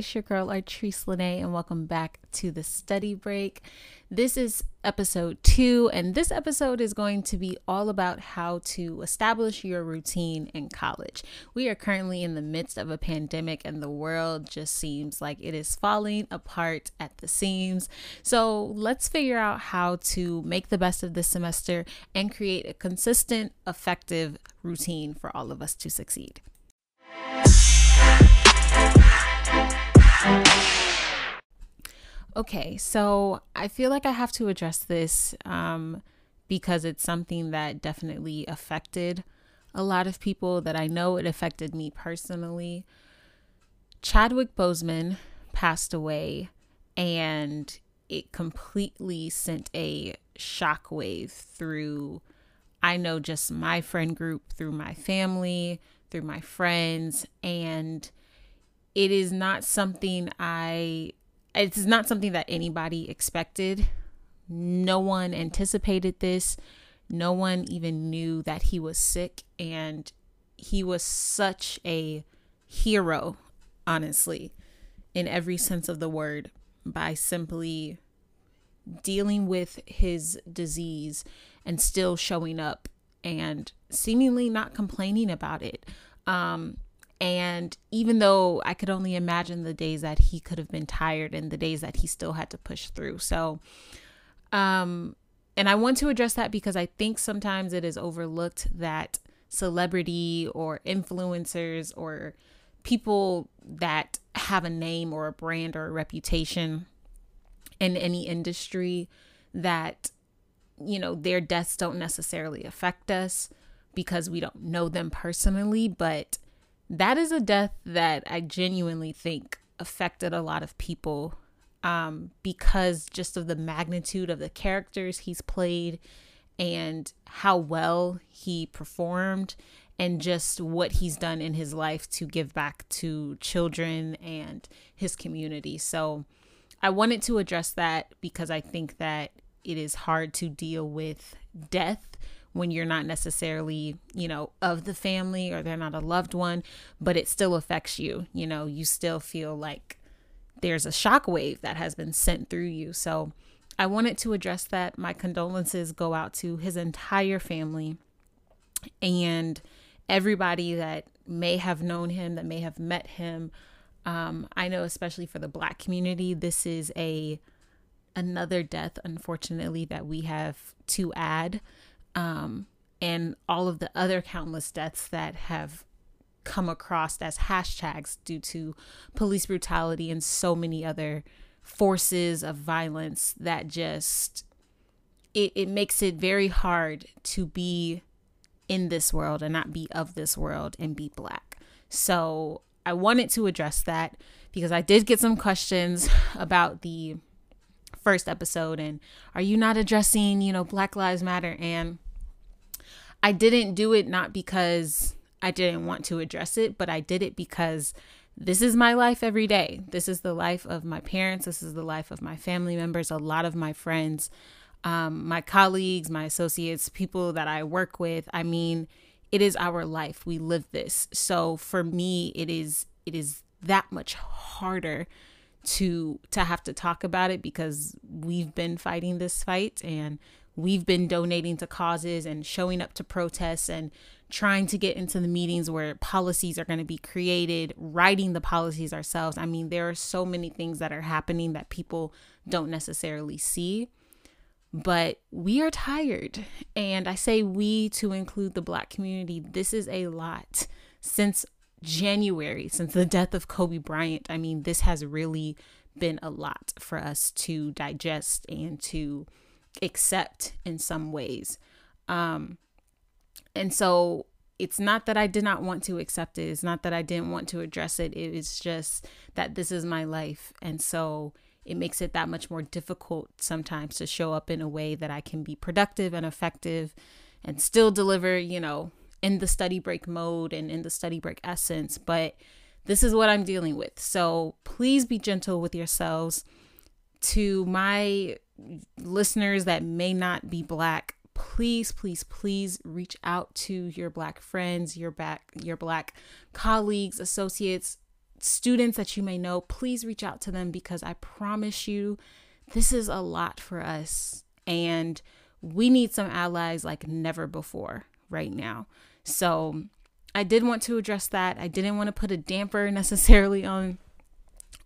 It's your girl Artrice Lene, and welcome back to the study break. This is episode two, and this episode is going to be all about how to establish your routine in college. We are currently in the midst of a pandemic, and the world just seems like it is falling apart at the seams. So, let's figure out how to make the best of this semester and create a consistent, effective routine for all of us to succeed. Okay, so I feel like I have to address this um, because it's something that definitely affected a lot of people that I know it affected me personally. Chadwick Boseman passed away, and it completely sent a shockwave through, I know, just my friend group, through my family, through my friends, and it is not something I it's not something that anybody expected. No one anticipated this. No one even knew that he was sick and he was such a hero, honestly, in every sense of the word by simply dealing with his disease and still showing up and seemingly not complaining about it. Um, and even though I could only imagine the days that he could have been tired and the days that he still had to push through. So, um, and I want to address that because I think sometimes it is overlooked that celebrity or influencers or people that have a name or a brand or a reputation in any industry that you know their deaths don't necessarily affect us because we don't know them personally but that is a death that I genuinely think affected a lot of people um, because just of the magnitude of the characters he's played and how well he performed and just what he's done in his life to give back to children and his community. So I wanted to address that because I think that it is hard to deal with death when you're not necessarily, you know, of the family or they're not a loved one, but it still affects you. You know, you still feel like there's a shockwave that has been sent through you. So I wanted to address that. My condolences go out to his entire family and everybody that may have known him, that may have met him. Um, I know, especially for the Black community, this is a another death, unfortunately, that we have to add um, and all of the other countless deaths that have come across as hashtags due to police brutality and so many other forces of violence that just it, it makes it very hard to be in this world and not be of this world and be black. So I wanted to address that because I did get some questions about the first episode and are you not addressing, you know, Black Lives Matter? And I didn't do it not because I didn't want to address it, but I did it because this is my life every day. This is the life of my parents. This is the life of my family members, a lot of my friends, um, my colleagues, my associates, people that I work with. I mean, it is our life. We live this. So for me, it is it is that much harder to to have to talk about it because we've been fighting this fight and we've been donating to causes and showing up to protests and trying to get into the meetings where policies are going to be created, writing the policies ourselves. I mean, there are so many things that are happening that people don't necessarily see. But we are tired. And I say we to include the black community. This is a lot. Since January, since the death of Kobe Bryant, I mean, this has really been a lot for us to digest and to accept in some ways. Um, and so it's not that I did not want to accept it. It's not that I didn't want to address it. It is just that this is my life. And so it makes it that much more difficult sometimes to show up in a way that I can be productive and effective and still deliver, you know, in the study break mode and in the study break essence, but this is what I'm dealing with. So please be gentle with yourselves. To my listeners that may not be black, please, please, please reach out to your black friends, your back, your black colleagues, associates. students that you may know, please reach out to them because I promise you, this is a lot for us. And we need some allies like never before right now. So I did want to address that. I didn't want to put a damper necessarily on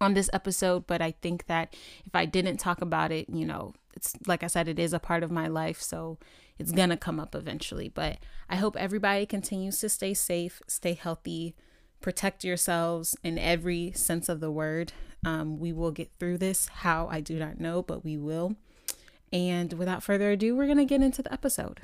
on this episode, but I think that if I didn't talk about it, you know, it's like I said, it is a part of my life, so it's gonna come up eventually. But I hope everybody continues to stay safe, stay healthy, protect yourselves in every sense of the word. Um, we will get through this. How I do not know, but we will. And without further ado, we're gonna get into the episode.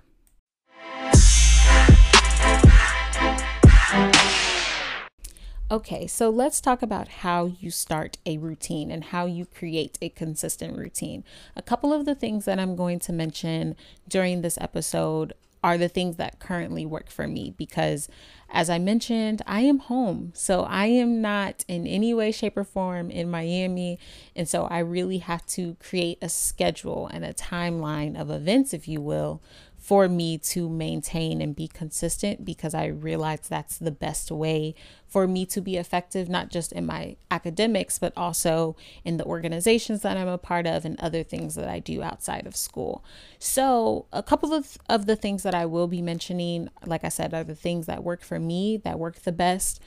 Okay, so let's talk about how you start a routine and how you create a consistent routine. A couple of the things that I'm going to mention during this episode are the things that currently work for me because, as I mentioned, I am home. So I am not in any way, shape, or form in Miami. And so I really have to create a schedule and a timeline of events, if you will, for me to maintain and be consistent because I realize that's the best way for me to be effective, not just in my academics, but also in the organizations that I'm a part of and other things that I do outside of school. So, a couple of, of the things that I will be mentioning, like I said, are the things that work for me, that work the best.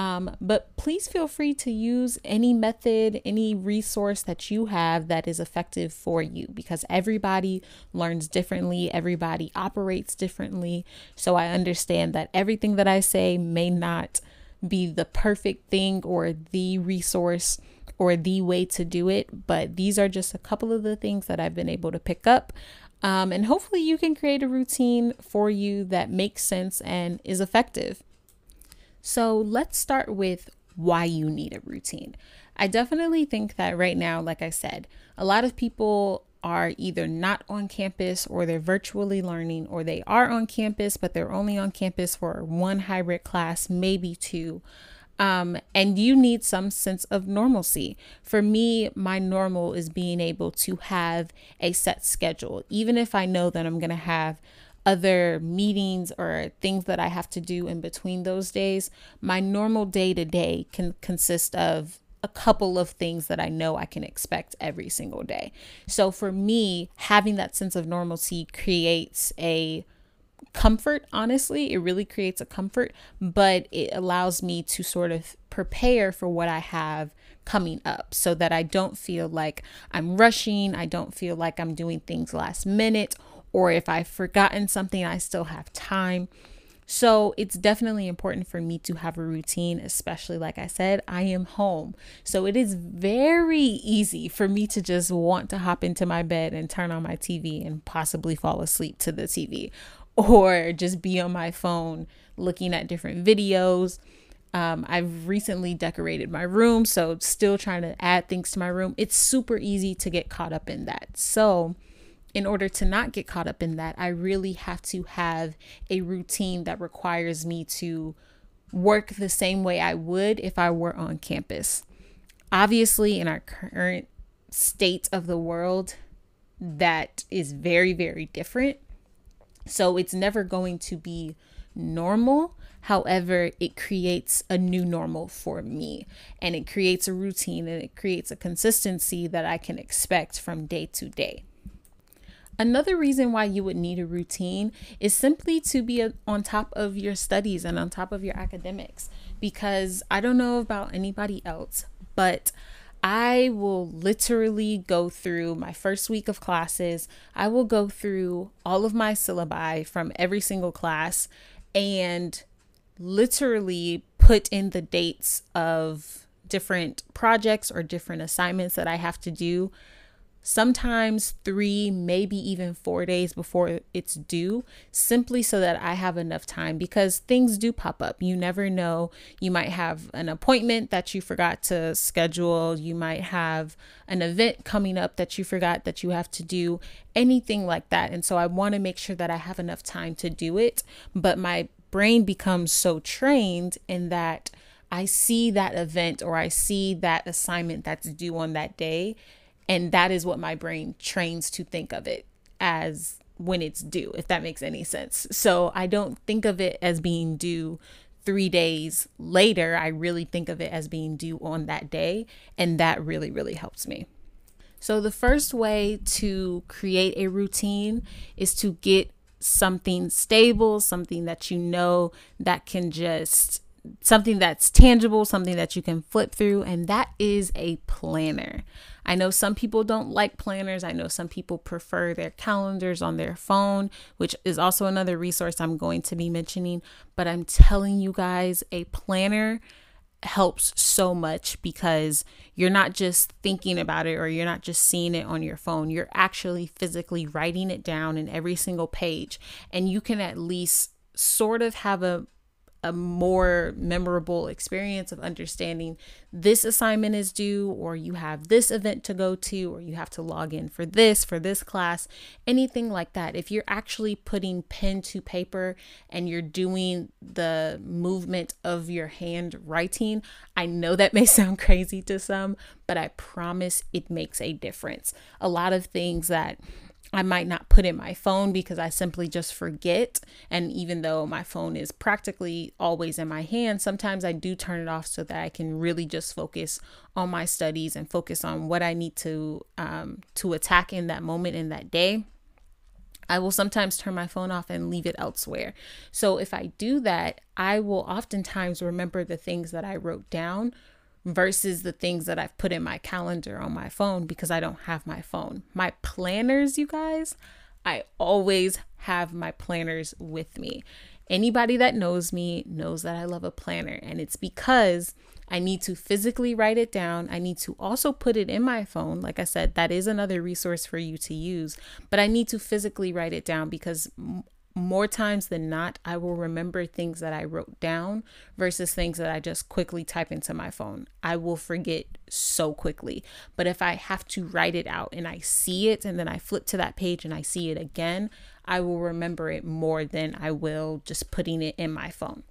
Um, but please feel free to use any method, any resource that you have that is effective for you because everybody learns differently, everybody operates differently. So I understand that everything that I say may not be the perfect thing or the resource or the way to do it, but these are just a couple of the things that I've been able to pick up. Um, and hopefully, you can create a routine for you that makes sense and is effective. So let's start with why you need a routine. I definitely think that right now, like I said, a lot of people are either not on campus or they're virtually learning, or they are on campus, but they're only on campus for one hybrid class, maybe two. Um, and you need some sense of normalcy. For me, my normal is being able to have a set schedule, even if I know that I'm going to have other meetings or things that I have to do in between those days, my normal day to day can consist of a couple of things that I know I can expect every single day. So for me, having that sense of normalcy creates a comfort, honestly. It really creates a comfort, but it allows me to sort of prepare for what I have coming up so that I don't feel like I'm rushing. I don't feel like I'm doing things last minute or if I've forgotten something, I still have time. So it's definitely important for me to have a routine, especially like I said, I am home. So it is very easy for me to just want to hop into my bed and turn on my TV and possibly fall asleep to the TV or just be on my phone looking at different videos. Um, I've recently decorated my room, so still trying to add things to my room. It's super easy to get caught up in that. So, in order to not get caught up in that, I really have to have a routine that requires me to work the same way I would if I were on campus. Obviously, in our current state of the world, that is very, very different. So it's never going to be normal. However, it creates a new normal for me and it creates a routine and it creates a consistency that I can expect from day to day. Another reason why you would need a routine is simply to be on top of your studies and on top of your academics. Because I don't know about anybody else, but I will literally go through my first week of classes. I will go through all of my syllabi from every single class and literally put in the dates of different projects or different assignments that I have to do sometimes three, maybe even four days before it's due, simply so that I have enough time because things do pop up. You never know. You might have an appointment that you forgot to schedule, you might have an event coming up that you forgot that you have to do, anything like that. And so I want to make sure that I have enough time to do it, but my brain becomes so trained in that. I see that event or I see that assignment that's due on that day and that is what my brain trains to think of it as when it's due, if that makes any sense. So I don't think of it as being due three days later, I really think of it as being due on that day. And that really, really helps me. So, the first way to create a routine is to get something stable, something that you know that can just something that's tangible, something that you can flip through, and that is a planner. I know some people don't like planners. I know some people prefer their calendars on their phone, which is also another resource I'm going to be mentioning. But I'm telling you guys, a planner helps so much because you're not just thinking about it or you're not just seeing it on your phone. You're actually physically writing it down in every single page, and you can at least sort of have a a more memorable experience of understanding this assignment is due, or you have this event to go to, or you have to log in for this, for this class, anything like that. If you're actually putting pen to paper and you're doing the movement of your hand writing, I know that may sound crazy to some, but I promise it makes a difference. A lot of things that I might not put in my phone because I simply just forget. And even though my phone is practically always in my hand, sometimes I do turn it off so that I can really just focus on my studies and focus on what I need to um, to attack in that moment in that day. I will sometimes turn my phone off and leave it elsewhere. So if I do that, I will oftentimes remember the things that I wrote down versus the things that I've put in my calendar on my phone because I don't have my phone. My planners, you guys, I always have my planners with me. Anybody that knows me knows that I love a planner, and it's because I need to physically write it down. I need to also put it in my phone. Like I said, that is another resource for you to use, but I need to physically write it down because more times than not, I will remember things that I wrote down versus things that I just quickly type into my phone. I will forget so quickly. But if I have to write it out and I see it and then I flip to that page and I see it again, I will remember it more than I will just putting it in my phone.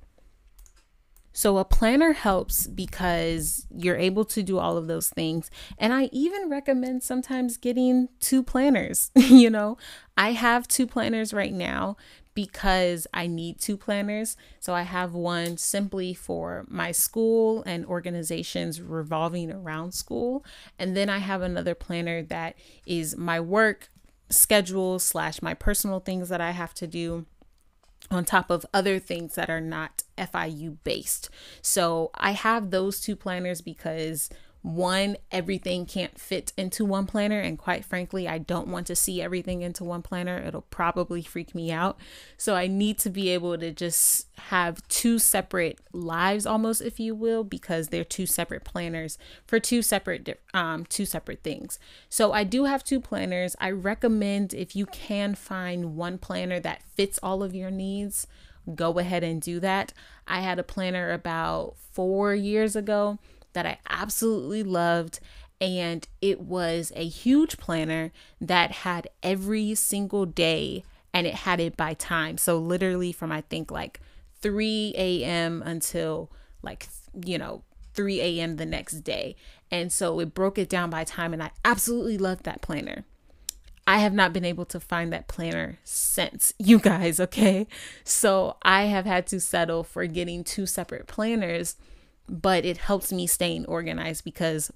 So, a planner helps because you're able to do all of those things. And I even recommend sometimes getting two planners. you know, I have two planners right now because I need two planners. So, I have one simply for my school and organizations revolving around school. And then I have another planner that is my work schedule slash my personal things that I have to do on top of other things that are not FIU based. So I have those two planners because one, everything can't fit into one planner. And quite frankly, I don't want to see everything into one planner. It'll probably freak me out. So I need to be able to just have two separate lives almost, if you will, because they're two separate planners for two separate, um, two separate things. So I do have two planners. I recommend if you can find one planner that fits all of your needs, go ahead and do that. I had a planner about four years ago that I absolutely loved. And it was a huge planner that had every single day and it had it by time. So, literally, from I think like 3 a.m. until like, you know, 3 a.m. the next day. And so it broke it down by time, and I absolutely loved that planner. I have not been able to find that planner since, you guys, okay? So I have had to settle for getting two separate planners but it helps me staying organized because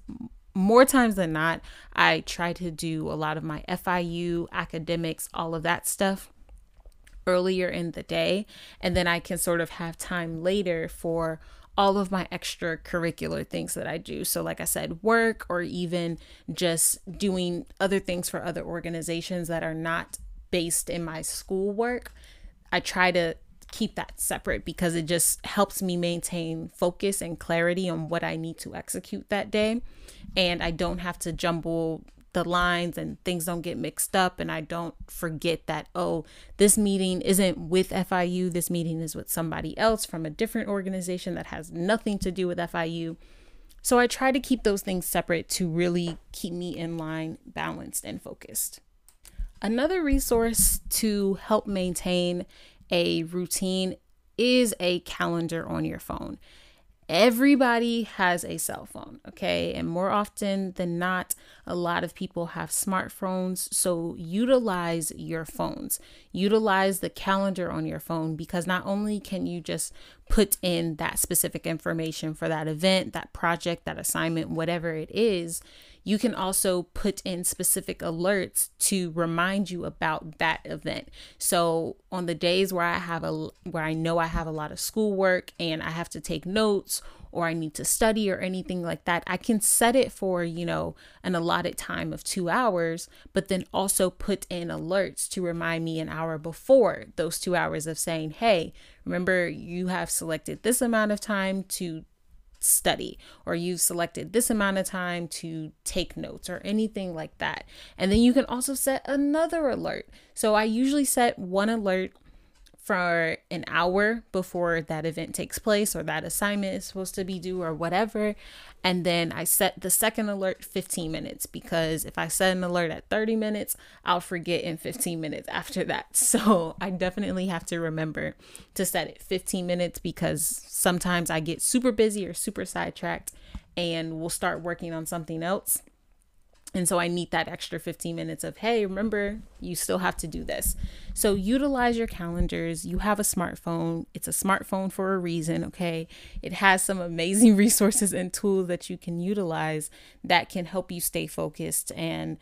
more times than not, I try to do a lot of my FIU, academics, all of that stuff earlier in the day. And then I can sort of have time later for all of my extracurricular things that I do. So, like I said, work or even just doing other things for other organizations that are not based in my schoolwork. I try to keep that separate because it just helps me maintain focus and clarity on what I need to execute that day. And I don't have to jumble the lines and things don't get mixed up and I don't forget that oh this meeting isn't with FIU this meeting is with somebody else from a different organization that has nothing to do with FIU so I try to keep those things separate to really keep me in line balanced and focused. Another resource to help maintain a routine is a calendar on your phone. Everybody has a cell phone, okay? And more often than not, a lot of people have smartphones. So utilize your phones, utilize the calendar on your phone because not only can you just put in that specific information for that event, that project, that assignment, whatever it is, you can also put in specific alerts to remind you about that event. So on the days where I have a where I know I have a lot of schoolwork and I have to take notes or I need to study or anything like that, I can set it for, you know, an allotted time of two hours, but then also put in alerts to remind me an hour before those two hours of saying, hey, remember you have selected this amount of time to study or you've selected this amount of time to take notes or anything like that. And then you can also set another alert. So I usually set one alert for an hour before that event takes place or that assignment is supposed to be due or whatever. And then I set the second alert 15 minutes because if I set an alert at 30 minutes, I'll forget in 15 minutes after that. So I definitely have to remember to set it 15 minutes because sometimes I get super busy or super sidetracked and we'll start working on something else and so I need that extra 15 minutes of, hey, remember, you still have to do this. So utilize your calendars. You have a smartphone. It's a smartphone for a reason, okay? It has some amazing resources and tools that you can utilize that can help you stay focused and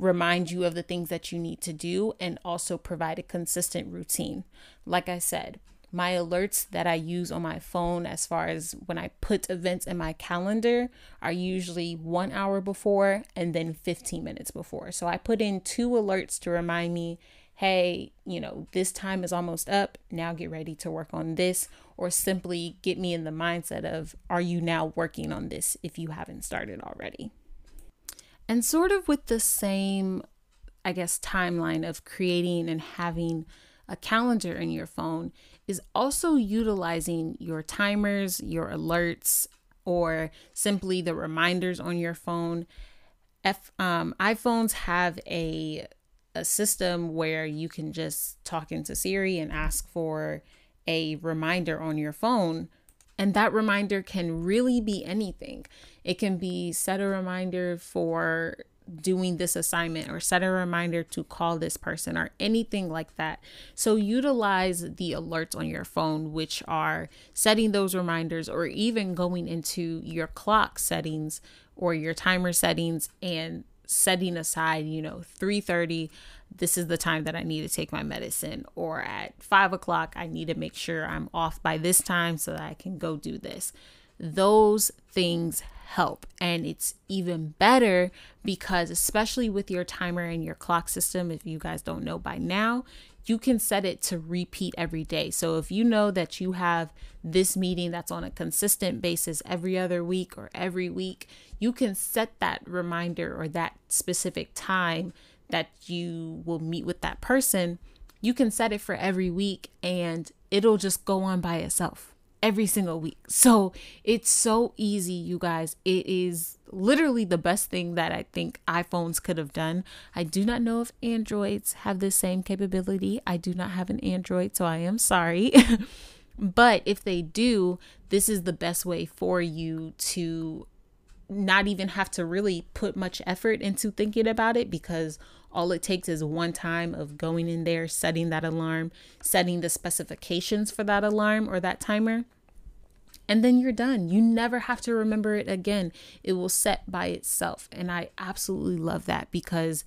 remind you of the things that you need to do and also provide a consistent routine. Like I said, my alerts that I use on my phone, as far as when I put events in my calendar, are usually one hour before and then 15 minutes before. So I put in two alerts to remind me, hey, you know, this time is almost up. Now get ready to work on this, or simply get me in the mindset of, are you now working on this if you haven't started already? And sort of with the same, I guess, timeline of creating and having a calendar in your phone is also utilizing your timers, your alerts, or simply the reminders on your phone. F, um, iPhones have a a system where you can just talk into Siri and ask for a reminder on your phone. And that reminder can really be anything. It can be set a reminder for doing this assignment or set a reminder to call this person or anything like that. So utilize the alerts on your phone, which are setting those reminders or even going into your clock settings or your timer settings and setting aside, you know, 3:30, this is the time that I need to take my medicine, or at five o'clock, I need to make sure I'm off by this time so that I can go do this. Those things help. And it's even better because, especially with your timer and your clock system, if you guys don't know by now, you can set it to repeat every day. So if you know that you have this meeting that's on a consistent basis every other week or every week, you can set that reminder or that specific time that you will meet with that person. You can set it for every week and it'll just go on by itself every single week. So it's so easy, you guys. It is literally the best thing that I think iPhones could have done. I do not know if Androids have the same capability. I do not have an Android, so I am sorry. but if they do, this is the best way for you to not even have to really put much effort into thinking about it because all it takes is one time of going in there, setting that alarm, setting the specifications for that alarm or that timer. And then you're done. You never have to remember it again. It will set by itself. And I absolutely love that because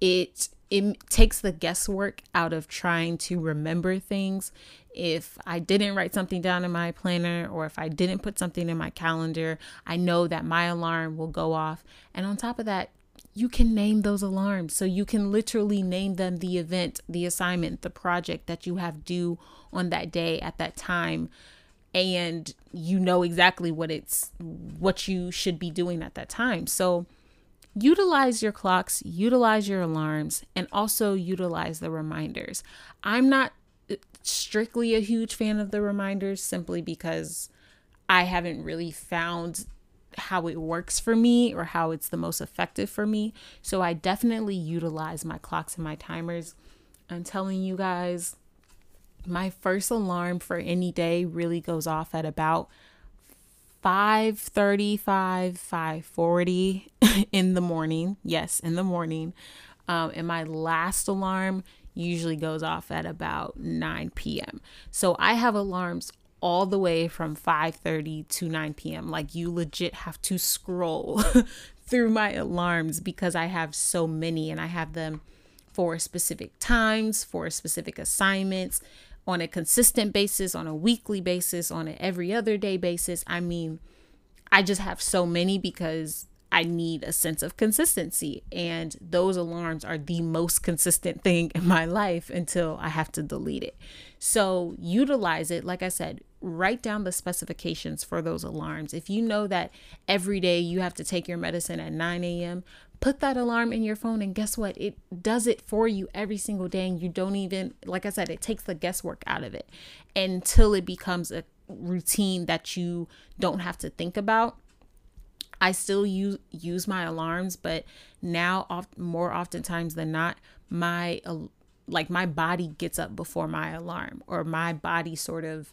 it it takes the guesswork out of trying to remember things. If I didn't write something down in my planner or if I didn't put something in my calendar, I know that my alarm will go off. And on top of that, you can name those alarms. So you can literally name them the event, the assignment, the project that you have due on that day at that time. And you know exactly what it's what you should be doing at that time. So utilize your clocks, utilize your alarms, and also utilize the reminders. I'm not uh, strictly a huge fan of the reminders simply because I haven't really found how it works for me or how it's the most effective for me. So I definitely utilize my clocks and my timers. I'm telling you guys, my first alarm for any day really goes off at about 5:35, 5:40 in the morning. Yes, in the morning. Um, and my last alarm usually goes off at about 9 p.m. So I have alarms all the way from 5:30 to 9 p.m. Like you legit have to scroll through my alarms because I have so many and I have them for specific times, for specific assignments, on a consistent basis, on a weekly basis, on an every other day basis. I mean, I just have so many because I need a sense of consistency. And those alarms are the most consistent thing in my life until I have to delete it. So utilize it. Like I said, write down the specifications for those alarms. If you know that every day you have to take your medicine at 9 a.m., put that alarm in your phone and guess what? It does it for you every single day. And you don't even, like I said, it takes the guesswork out of it until it becomes a routine that you don't have to think about I still use use my alarms, but now oft, more oftentimes than not, my like my body gets up before my alarm, or my body sort of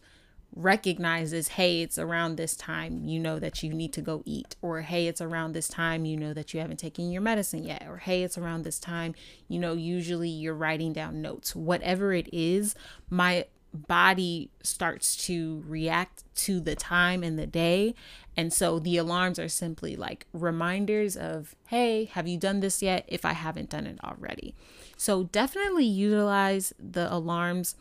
recognizes, hey, it's around this time, you know that you need to go eat, or hey, it's around this time, you know that you haven't taken your medicine yet, or hey, it's around this time, you know, usually you're writing down notes. Whatever it is, my body starts to react to the time and the day. And so the alarms are simply like reminders of, hey, have you done this yet? If I haven't done it already. So definitely utilize the alarms.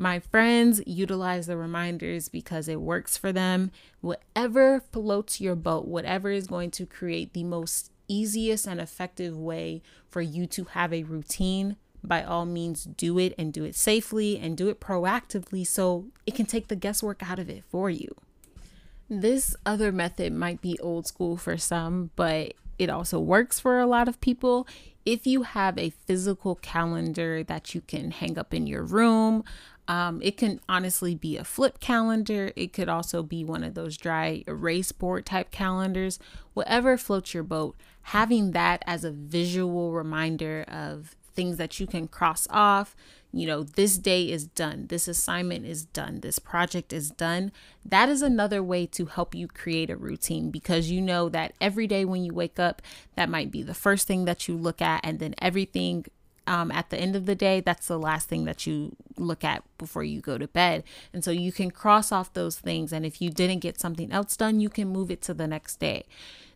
My friends utilize the reminders because it works for them. Whatever floats your boat, whatever is going to create the most easiest and effective way for you to have a routine by all means do it and do it safely and do it proactively so it can take the guesswork out of it for you. This other method might be old school for some, but it also works for a lot of people. If you have a physical calendar that you can hang up in your room, um, it can honestly be a flip calendar. It could also be one of those dry erase board type calendars. Whatever floats your boat, having that as a visual reminder of things that you can cross off. You know, this day is done, this assignment is done, this project is done. That is another way to help you create a routine because you know that every day when you wake up, that might be the first thing that you look at, and then everything um, at the end of the day, that's the last thing that you look at before you go to bed. And so you can cross off those things. And if you didn't get something else done, you can move it to the next day.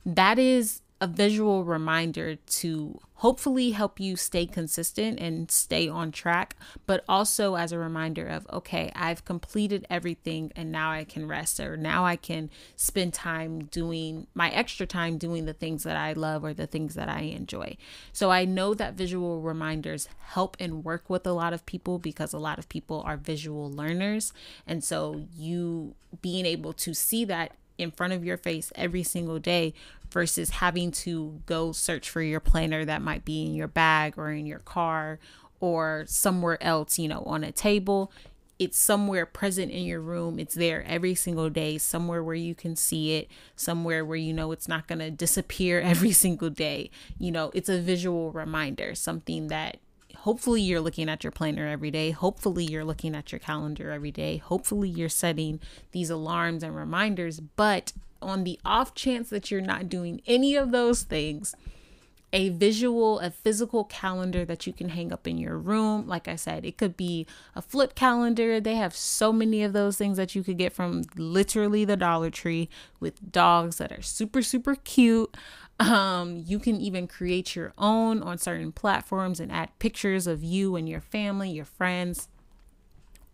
That is a visual reminder to hopefully help you stay consistent and stay on track, but also as a reminder of, okay, I've completed everything and now I can rest, or now I can spend time doing my extra time doing the things that I love or the things that I enjoy. So I know that visual reminders help and work with a lot of people because a lot of people are visual learners. And so you being able to see that in front of your face every single day versus having to go search for your planner that might be in your bag or in your car or somewhere else, you know, on a table. It's somewhere present in your room. It's there every single day, somewhere where you can see it, somewhere where you know it's not going to disappear every single day. You know, it's a visual reminder, something that hopefully you're looking at your planner every day. Hopefully you're looking at your calendar every day. Hopefully you're setting these alarms and reminders. But on the off chance that you're not doing any of those things, a visual, a physical calendar that you can hang up in your room. Like I said, it could be a flip calendar. They have so many of those things that you could get from literally the Dollar Tree with dogs that are super, super cute. Um, you can even create your own on certain platforms and add pictures of you and your family, your friends.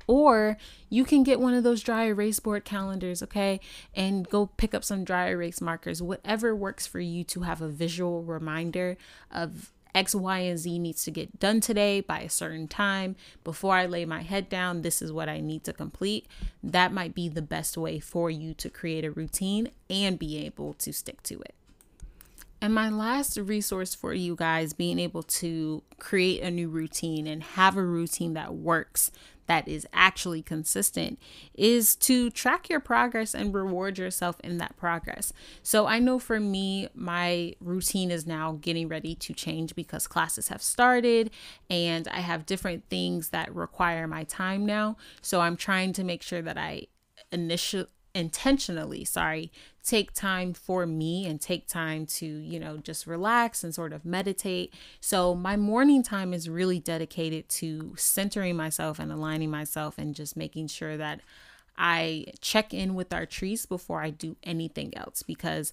Or you can get one of those dry erase board calendars, okay, and go pick up some dry erase markers, whatever works for you to have a visual reminder of X, Y, and Z needs to get done today by a certain time. Before I lay my head down, this is what I need to complete. That might be the best way for you to create a routine and be able to stick to it. And my last resource for you guys being able to create a new routine and have a routine that works, that is actually consistent, is to track your progress and reward yourself in that progress. So I know for me, my routine is now getting ready to change because classes have started and I have different things that require my time now. So I'm trying to make sure that I initially intentionally, sorry, take time for me and take time to, you know, just relax and sort of meditate. So, my morning time is really dedicated to centering myself and aligning myself and just making sure that I check in with Artrice before I do anything else because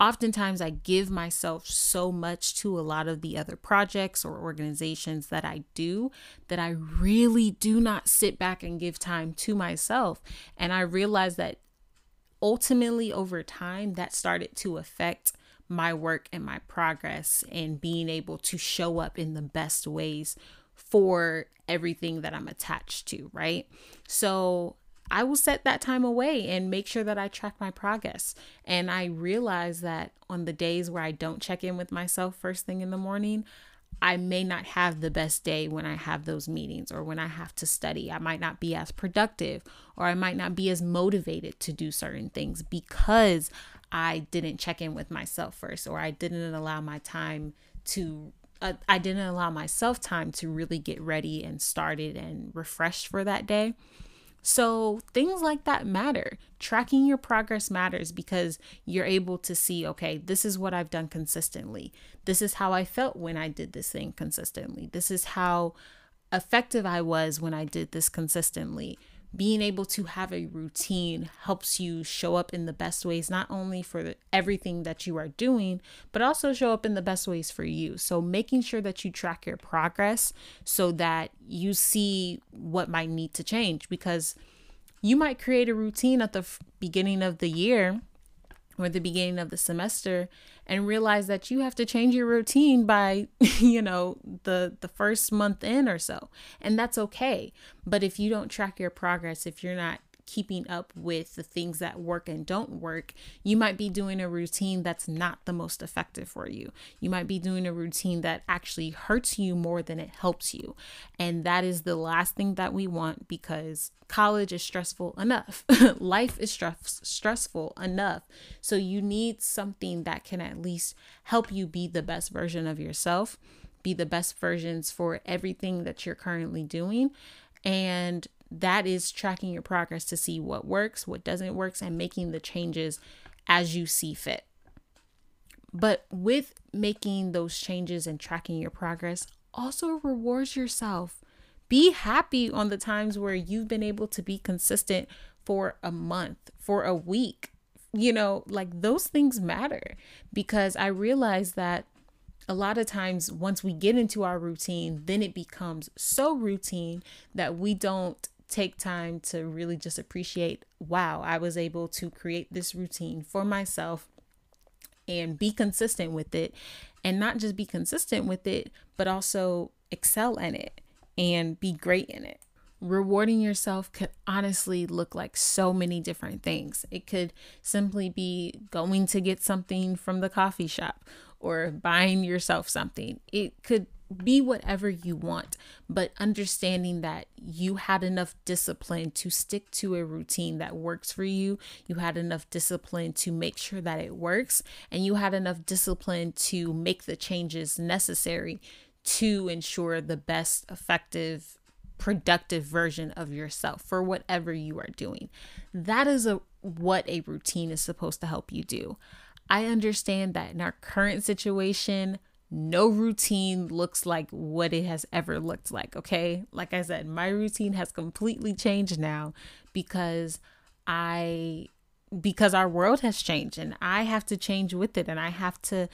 oftentimes I give myself so much to a lot of the other projects or organizations that I do that I really do not sit back and give time to myself. And I realize that ultimately over time that started to affect my work and my progress and being able to show up in the best ways for everything that I'm attached to, right? So I will set that time away and make sure that I track my progress. And I realize that on the days where I don't check in with myself first thing in the morning, I may not have the best day when I have those meetings or when I have to study. I might not be as productive or I might not be as motivated to do certain things because I didn't check in with myself first or I didn't allow my time to uh, I didn't allow myself time to really get ready and started and refreshed for that day. So, things like that matter. Tracking your progress matters because you're able to see, okay, this is what I've done consistently. This is how I felt when I did this thing consistently. This is how effective I was when I did this consistently being able to have a routine helps you show up in the best ways, not only for everything that you are doing, but also show up in the best ways for you. So, making sure that you track your progress so that you see what might need to change because you might create a routine at the f- beginning of the year or the beginning of the semester and realize that you have to change your routine by you know the the first month in or so. And that's okay. But if you don't track your progress if you're not keeping up with the things that work and don't work, you might be doing a routine that's not the most effective for you. You might be doing a routine that actually hurts you more than it helps you. And that is the last thing that we want because college is stressful enough. Life is stress- stressful enough. So you need something that can at least help you be the best version of yourself, be the best versions for everything that you're currently doing. And that is tracking your progress to see what works, what doesn't work, and making the changes as you see fit. But with making those changes and tracking your progress, also rewards yourself. Be happy on the times where you've been able to be consistent for a month, for a week. You know, like those things matter because I realize that a lot of times once we get into our routine, then it becomes so routine that we don't take time to really just appreciate wow, I was able to create this routine for myself and be consistent with it. And not just be consistent with it, but also excel in it and be great in it. Rewarding yourself could honestly look like so many different things. It could simply be going to get something from the coffee shop or buying yourself something. It could be whatever you want, but understanding that you had enough discipline to stick to a routine that works for you, you had enough discipline to make sure that it works, and you had enough discipline to make the changes necessary to ensure the best effective productive version of yourself for whatever you are doing. That is a what a routine is supposed to help you do. I understand that in our current situation, no routine looks like what it has ever looked like. Okay. Like I said, my routine has completely changed now because I, because our world has changed and I have to change with it and I have to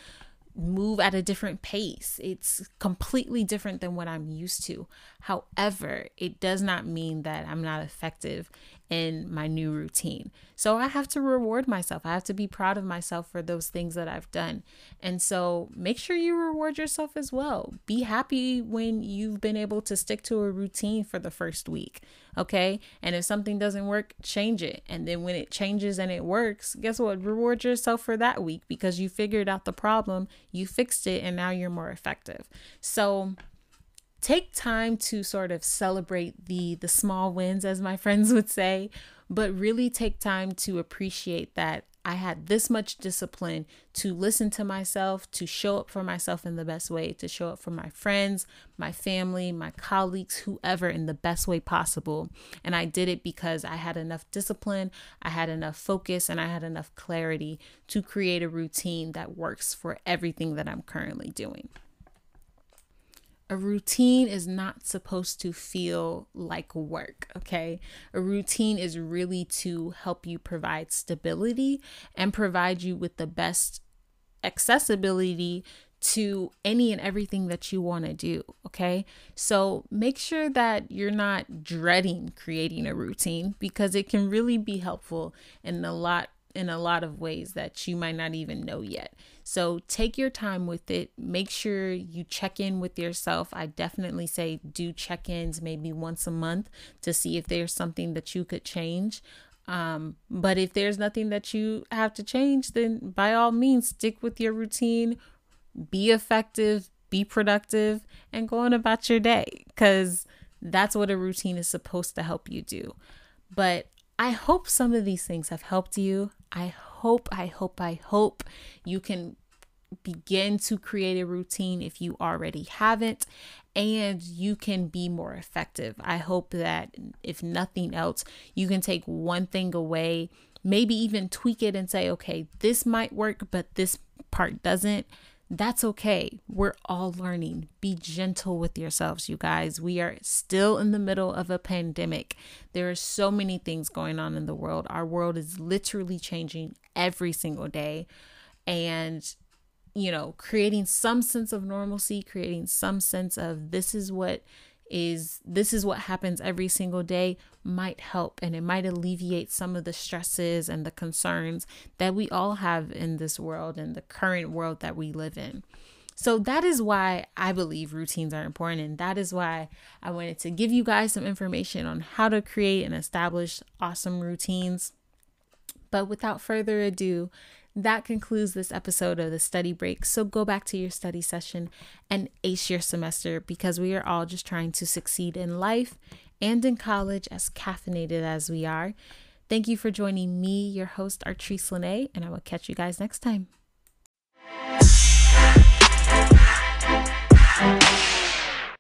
move at a different pace. It's completely different than what I'm used to. However, it does not mean that I'm not effective in my new routine. So I have to reward myself. I have to be proud of myself for those things that I've done. And so make sure you reward yourself as well. Be happy when you've been able to stick to a routine for the first week. Okay. And if something doesn't work, change it. And then when it changes and it works, guess what? Reward yourself for that week because you figured out the problem, you fixed it, and now you're more effective. So, take time to sort of celebrate the the small wins as my friends would say but really take time to appreciate that I had this much discipline to listen to myself, to show up for myself in the best way, to show up for my friends, my family, my colleagues, whoever in the best way possible. And I did it because I had enough discipline, I had enough focus, and I had enough clarity to create a routine that works for everything that I'm currently doing. A routine is not supposed to feel like work, okay? A routine is really to help you provide stability and provide you with the best accessibility to any and everything that you want to do. Okay. So make sure that you're not dreading creating a routine because it can really be helpful in a lot in a lot of ways that you might not even know yet. So take your time with it. Make sure you check in with yourself. I definitely say do check ins maybe once a month to see if there's something that you could change. Um, but if there's nothing that you have to change, then by all means, stick with your routine, be effective, be productive, and go on about your day because that's what a routine is supposed to help you do. But I hope some of these things have helped you. I hope, I hope, I hope you can begin to create a routine if you already haven't and you can be more effective. I hope that if nothing else, you can take one thing away, maybe even tweak it and say, okay, this might work, but this part doesn't that's okay. We're all learning. Be gentle with yourselves, you guys. We are still in the middle of a pandemic. There are so many things going on in the world. Our world is literally changing every single day. And, you know, creating some sense of normalcy, creating some sense of this is what is this is what happens every single day might help and it might alleviate some of the stresses and the concerns that we all have in this world and the current world that we live in. So that is why I believe routines are important and that is why I wanted to give you guys some information on how to create and establish awesome routines. But without further ado, that concludes this episode of the study break. So go back to your study session and ace your semester because we are all just trying to succeed in life and in college, as caffeinated as we are. Thank you for joining me, your host, Artrice Lene, and I will catch you guys next time.